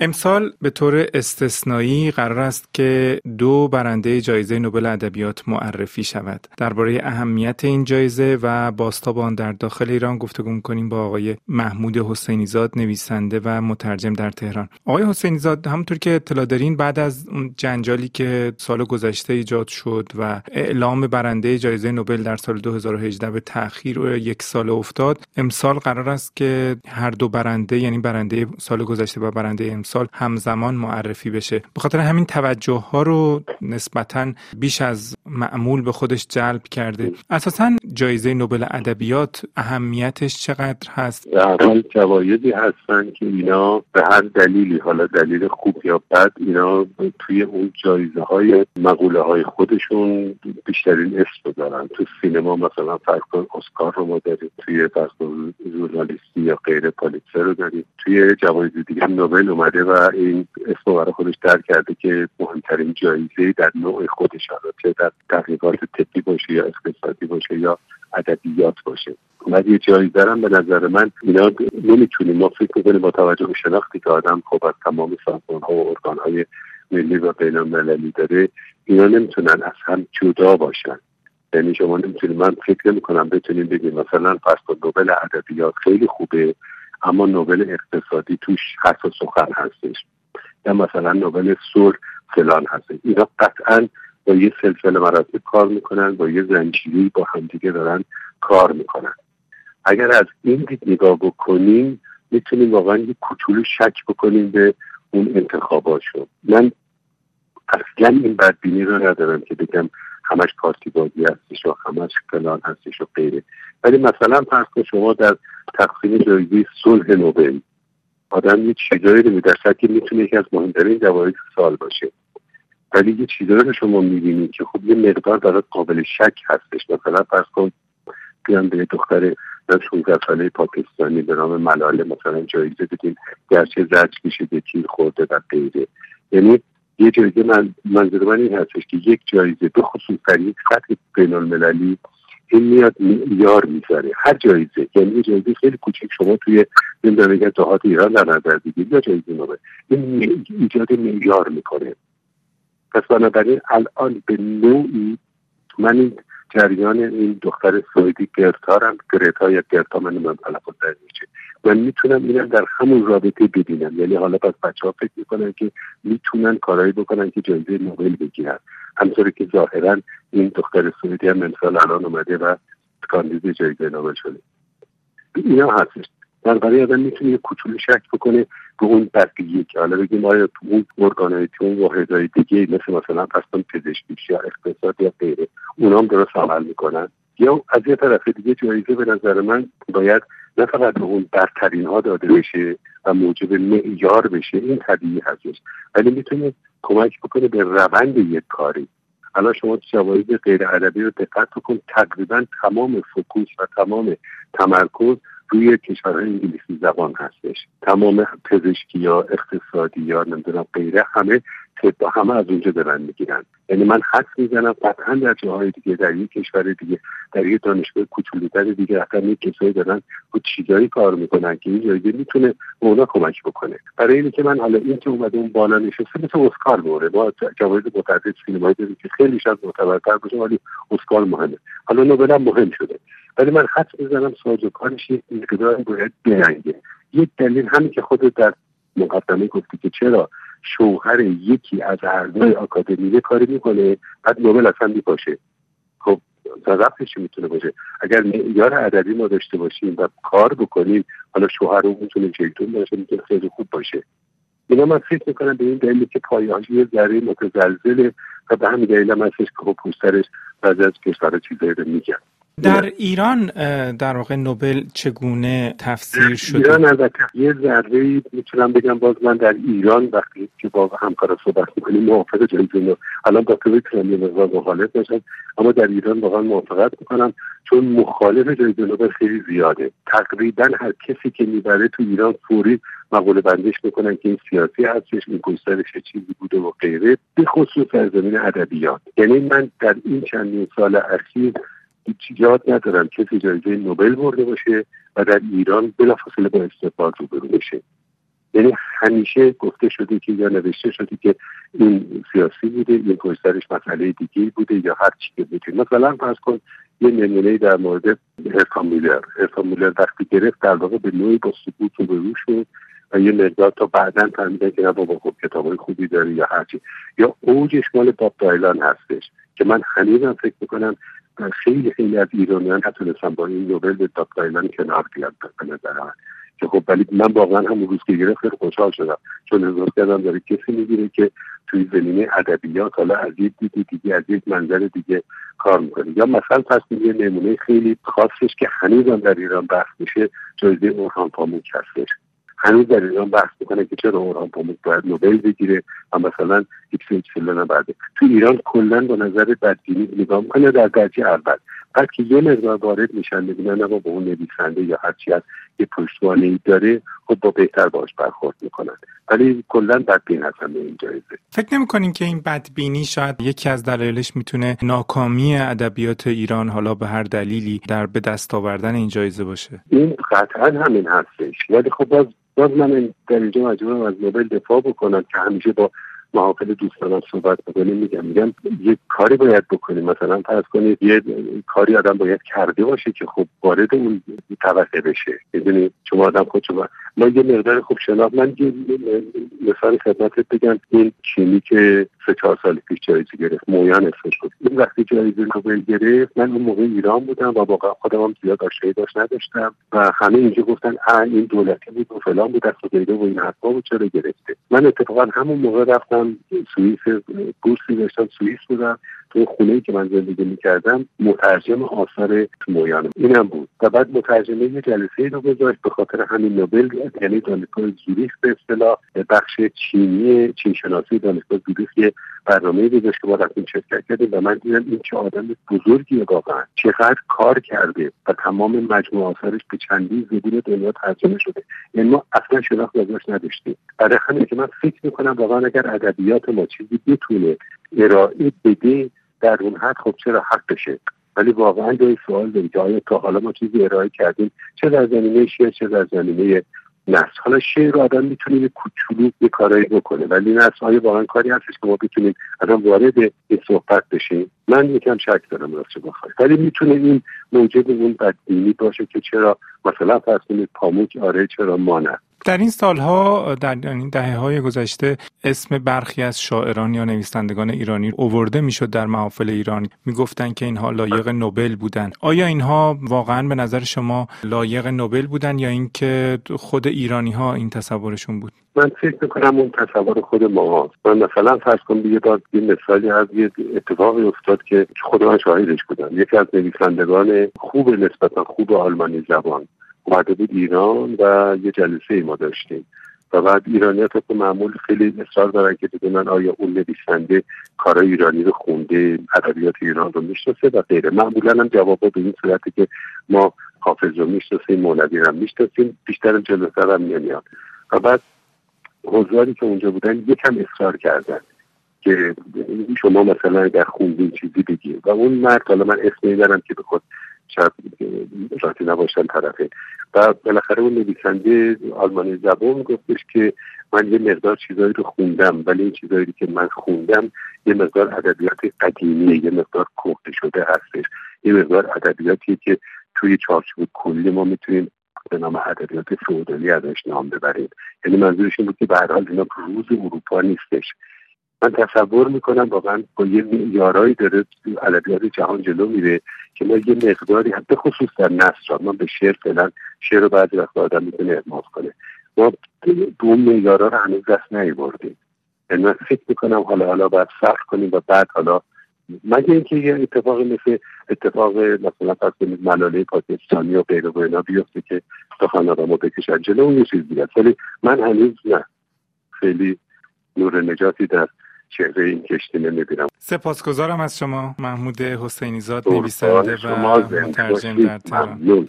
امسال به طور استثنایی قرار است که دو برنده جایزه نوبل ادبیات معرفی شود. درباره اهمیت این جایزه و باستاب آن در داخل ایران گفتگو می‌کنیم با آقای محمود حسینیزاد نویسنده و مترجم در تهران. آقای حسینیزاد همونطور که اطلاع دارین بعد از اون جنجالی که سال گذشته ایجاد شد و اعلام برنده جایزه نوبل در سال 2018 به تأخیر و یک سال افتاد، امسال قرار است که هر دو برنده یعنی برنده سال گذشته و برنده سال همزمان معرفی بشه. به خاطر همین توجه ها رو نسبتا بیش از معمول به خودش جلب کرده. اساسا جایزه نوبل ادبیات اهمیتش چقدر هست؟ در حال جوایزی هستن که اینا به هر دلیلی حالا دلیل خوب یا بد اینا توی اون جایزه های مقوله های خودشون بیشترین اسم دارن. تو سینما مثلا فرق اسکار رو ما داریم توی فرق ژورنالیستی یا غیر پالیتسر رو داریم. توی جوایز دیگه نوبل اومده و این اسم برای خودش در کرده که مهمترین جایزه در نوع خودش چه در تحقیقات طبی باشه یا اقتصادی باشه یا ادبیات باشه. ولی یه جایزه هم به نظر من اینا نمی‌تونیم. ما فکر می‌کنیم با توجه به شناختی که آدم خب از تمام سازمان و ارگان های ملی و بین المللی داره اینا نمی‌تونن از هم جدا باشن. یعنی شما نمی‌تونید. من فکر نمی کنم بتونیم بگیم مثلا فرض نوبل ادبیات خیلی خوبه اما نوبل اقتصادی توش حرف سخن هستش. یا مثلا نوبل سور فلان هستش. اینا قطعا با یه سلسله مراتب کار می‌کنن با یه زنجیری با همدیگه دارن کار می‌کنن. اگر از این دید نگاه بکنیم می‌تونیم واقعا یه کوچولو شک بکنیم به اون انتخاباشون من اصلا این بدبینی رو ندارم که بگم همش پارتی بازی هستش و همش فلان هستش و غیره. ولی مثلا فرض شما در تقسیم جایزه صلح نوبل آدم یه چیزایی رو در که می‌تونه یکی از مهمترین جوایز سال باشه. ولی یه چیزایی رو شما می‌بینید که خب یه مقدار برای قابل شک هستش. مثلا فرض کن بیان به دختر 16 ساله پاکستانی به نام ملاله مثلا جایزه بدیم گرچه زرج به تیر خورده و غیره. یعنی یه جایزه من منظور من این هستش که یک جایزه به خصوص در یک سطح بین المللی این میاد معیار می‌ذاره. هر جایزه. یعنی یه جایزه خیلی کوچک شما توی نمی‌دونم جهات ایران در نظر بگیرید یا جایزه نوبل این ایجاد معیار می‌کنه. پس بنابراین الان به نوعی من این جریان این دختر سوئدی گرتارم گرتا یا گرتا من من تلفظ میشه. من می‌تونم اینم در همون رابطه ببینم. یعنی حالا پس بچه ها فکر می‌کنن که می‌تونن کارهایی بکنن که جایزه نوبل بگیرن. همطوری که ظاهرا این دختر سوئدی هم امسال الان اومده و کاندید جایزه نوبل شده. اینا هستش. برای آدم می‌تونه یه کوچولو شک بکنه به اون بقیه که حالا بگیم آیا تو اون ارگانهای تو اون واحدهای دیگه مثل مثلا پستان پزشکی یا اقتصاد یا غیره اونا هم درست عمل می‌کنن؟ یا از یه طرف دیگه جایزه به نظر من باید نه فقط به اون برترین ها داده بشه و موجب معیار بشه این طبیعی هستش ولی می‌تونه کمک بکنه به روند یک کاری. الان شما جوایز غیر ادبی رو دقت کن تقریبا تمام فکوس و تمام تمرکز روی کشورهای انگلیسی زبان هستش. تمام پزشکی یا اقتصادی یا نمی‌دونم غیره همه طب همه از اونجا دارن می‌گیرن. یعنی من حد می‌زنم قطعا در جاهای دیگه در یک کشور دیگه در یک دانشگاه کوچولوتر دیگه حتی یک کسایی دارن رو چیزایی کار می‌کنن که این جایزه می‌تونه اونا کمک بکنه. برای اینکه من حالا این که اومده اون بالا نشسته مثل اسکار دوره ما جوایز متعدد سینمایی داریم که خیلی شاید معتبرتر باشه ولی اسکار مهمه. حالا نوبل مهم شده. ولی من حد می‌زنم سازوکارش یک مقدار باید برنگه یک دلیل همین که خود در مقدمه گفتی که چرا شوهر یکی از اعضای آکادمی کاری می‌کنه بعد نوبل اصلا میپاشه. خب ربطش می‌تونه باشه؟ اگر معیار ادبی ما داشته باشیم و کار بکنیم حالا شوهر رو می‌تونه جیتون باشه می‌تونه خیلی خوب باشه. اینا من فکر می‌کنم به این دلیل که پایهاش یه ذره متزلزله و به همین دلیل هم هستش که خب پوسترش بعضی از کشورها چیزایی رو میگن. در ایران در واقع نوبل چگونه تفسیر شده؟ ایران البته یه ذره می‌تونم بگم باز من در ایران وقتی که با همکارا صحبت می‌کنیم موافق جایزه الان با تو می‌تونم یه مقدار مخالف باشم اما در ایران واقعا موافقت می‌کنم چون مخالف جایزه نوبل خیلی زیاده تقریبا هر کسی که می‌بره تو ایران فوری مقوله بندش می‌کنن که این سیاسی هستش این گسترش چیزی بوده و غیره به خصوص در زمین ادبیات یعنی من در این چندین سال اخیر یاد ندارم کسی جایزه نوبل برده باشه و در ایران بلافاصله با استقبال روبرو بشه. یعنی همیشه گفته شده که یا نوشته شده که این سیاسی بوده این پشترش مسئله دیگه بوده یا هر چی که بوده مثلا فرض کن یه نمونه در مورد ارفان میلر. ارفان میلر وقتی گرفت در واقع به نوعی با سکوت رو به شد و یه مقدار تا بعدا فهمیدن که بابا خوب کتابای خوبی داره یا هرچی یا اوجش مال باب دایلان هستش که من هنوزم فکر می‌کنم خیلی خیلی از ایرانیان نتونستن با این نوبل به باب دایلان کنار بیاد به نظر که خب ولی من واقعا همون روز که گرفت خیلی خوشحال شدم. چون احساس کردم داره کسی می‌گیره که توی زمینه ادبیات حالا از یک دیدی دیگه از یک منظر دیگه کار می‌کنه. یا مثلا پس یه نمونه خیلی خاصش که هنوزم در ایران بحث میشه جایزه اورهان پاموک هستش. هنوز در ایران بحث می‌کنه که چرا اورهان پاموک باید نوبل بگیره و مثلا ایکس ایکسلن بعده تو ایران کلا با نظر بدبینی نگاه می‌کنه در درجه اول. بعد که یه مقدار وارد میشن می‌بینن اما با اون نویسنده یا هرچی از یه پشتوانه ای داره خب با بهتر باش برخورد می‌کنن. ولی کلا بدبین هستن به این جایزه. فکر نمی‌کنین که این بدبینی شاید یکی از دلایلش می‌تونه ناکامی ادبیات ایران حالا به هر دلیلی در به دست آوردن این جایزه باشه؟ این قطعا همین هستش ولی خب باز باز من در اینجا مجبورم از نوبل دفاع بکنم که همیشه با محافل دوستانم صحبت بکنیم. میگم میگم یه کاری باید بکنیم. مثلا فرض کنید یه کاری آدم باید کرده باشه که خب وارد اون طبقه بشه. می‌دونی؟ شما آدم خود شما ما یه مقدار خوب شناخت من مثال خدمتت بگم. این چینی که سه چهار سال پیش جایزه گرفت مویان اسمش بود. این وقتی جایزه نوبل گرفت من اون موقع ایران بودم و واقعا خودم هم زیاد آشنایی داشت نداشتم و همه اینجا گفتن اه این دولتی بود و فلان بود دست و و این حرفا بود چرا گرفته؟ من اتفاقا همون موقع رفتم سوئیس بورسی داشتم سوئیس بودم. تو خونه که من زندگی می‌کردم مترجم آثار مویانم اینم بود. و بعد مترجمه یه جلسه رو گذاشت به خاطر همین نوبل یعنی دانشگاه زوریخ به اصطلاح بخش چینی چین شناسی دانشگاه زوریخ یه برنامه گذاشت که ما رفتیم شرکت کردیم و من دیدم این چه آدم بزرگیه واقعا. چقدر کار کرده و تمام مجموعه آثارش به چندین زبون دنیا ترجمه شده. یعنی ما اصلا شناخت ازش نداشتیم. برای همین که من فکر می‌کنم واقعا اگر ادبیات ما چیزی بتونه ارائه بده در اون حد خب چرا حقشه ولی واقعا جای سوال داریم که آیا تا حالا ما چیزی ارائه کردیم. چه در زمینه شعر چه در زمینه نصر حالا شعر رو آدم می‌تونه کوچولو یه کارایی بکنه. ولی نصر های واقعا کاری هستش که ما بتونیم آدم وارد این صحبت بشیم. من یکم شک دارم راست بخوای ولی می‌تونه این موجب اون بدبینی باشه که چرا مثلا فرض کنید پاموک آره چرا ما نه؟ در این سالها در این دهه های گذشته اسم برخی از شاعران یا نویسندگان ایرانی اوورده می‌شد در محافل ایرانی می‌گفتند که اینها لایق نوبل بودند آیا اینها واقعا به نظر شما لایق نوبل بودن یا اینکه خود ایرانی ها این تصورشون بود؟ من فکر می‌کنم اون تصور خود ما هست. من مثلا فرض کن یه بار یه مثالی از یه اتفاقی افتاد که خود من شاهدش بودم یکی از نویسندگان خوب نسبتا خوب آلمانی زبان. اومده بود ایران و یه جلسه ای ما داشتیم. و بعد ایرانی ها طبق معمول خیلی اصرار دارن که بدونن آیا اون نویسنده کارای ایرانی رو خونده ادبیات ایران رو می‌شناسه و غیره. معمولا هم جوابا به این صورتی که ما حافظ رو می‌شناسیم مولوی رو می‌شناسیم بیشتر جلوتر هم نمیاد و بعد حضاری که اونجا بودن یکم اصرار کردن که شما مثلا اگر خوندین چیزی بگیر و اون مرد حالا من اسم می‌برم که به شاید راتی نباشن طرفه. و بالاخره اون نویسنده آلمانی زبان گفتش که من یه مقدار چیزایی رو خوندم ولی این چیزایی که من خوندم یه مقدار ادبیات قدیمیه یه مقدار کوفته شده هستش. یه مقدار ادبیاتی که توی چارچوب کلی ما می‌تونیم به نام ادبیات فئودالی ازش نام ببریم. یعنی منظورش این بود که به حال اینا روز اروپا نیستش. من تصور می‌کنم واقعا با یه معیارایی داره ادبیات جهان جلو میره که ما یه مقداری حتی خصوص در نصر ما به شعر فعلا شعر رو بعضی وقت آدم می‌تونه اعمال کنه. ما به اون معیارا رو هنوز دست نیاوردیم. یعنی من فکر می‌کنم حالا حالا باید صبر کنیم و بعد حالا مگه اینکه یه اتفاقی مثل اتفاق مثلا کنید ملاله پاکستانی و غیره و اینا بیفته که سخن آدمو بکشن. جلو اون یه چیز دیگه ولی من هنوز نه. خیلی نور نجاتی در چهره این کشتی نمی‌بینم. سپاسگزارم از شما محمود حسینی زاد نویسنده و مترجم در تهران.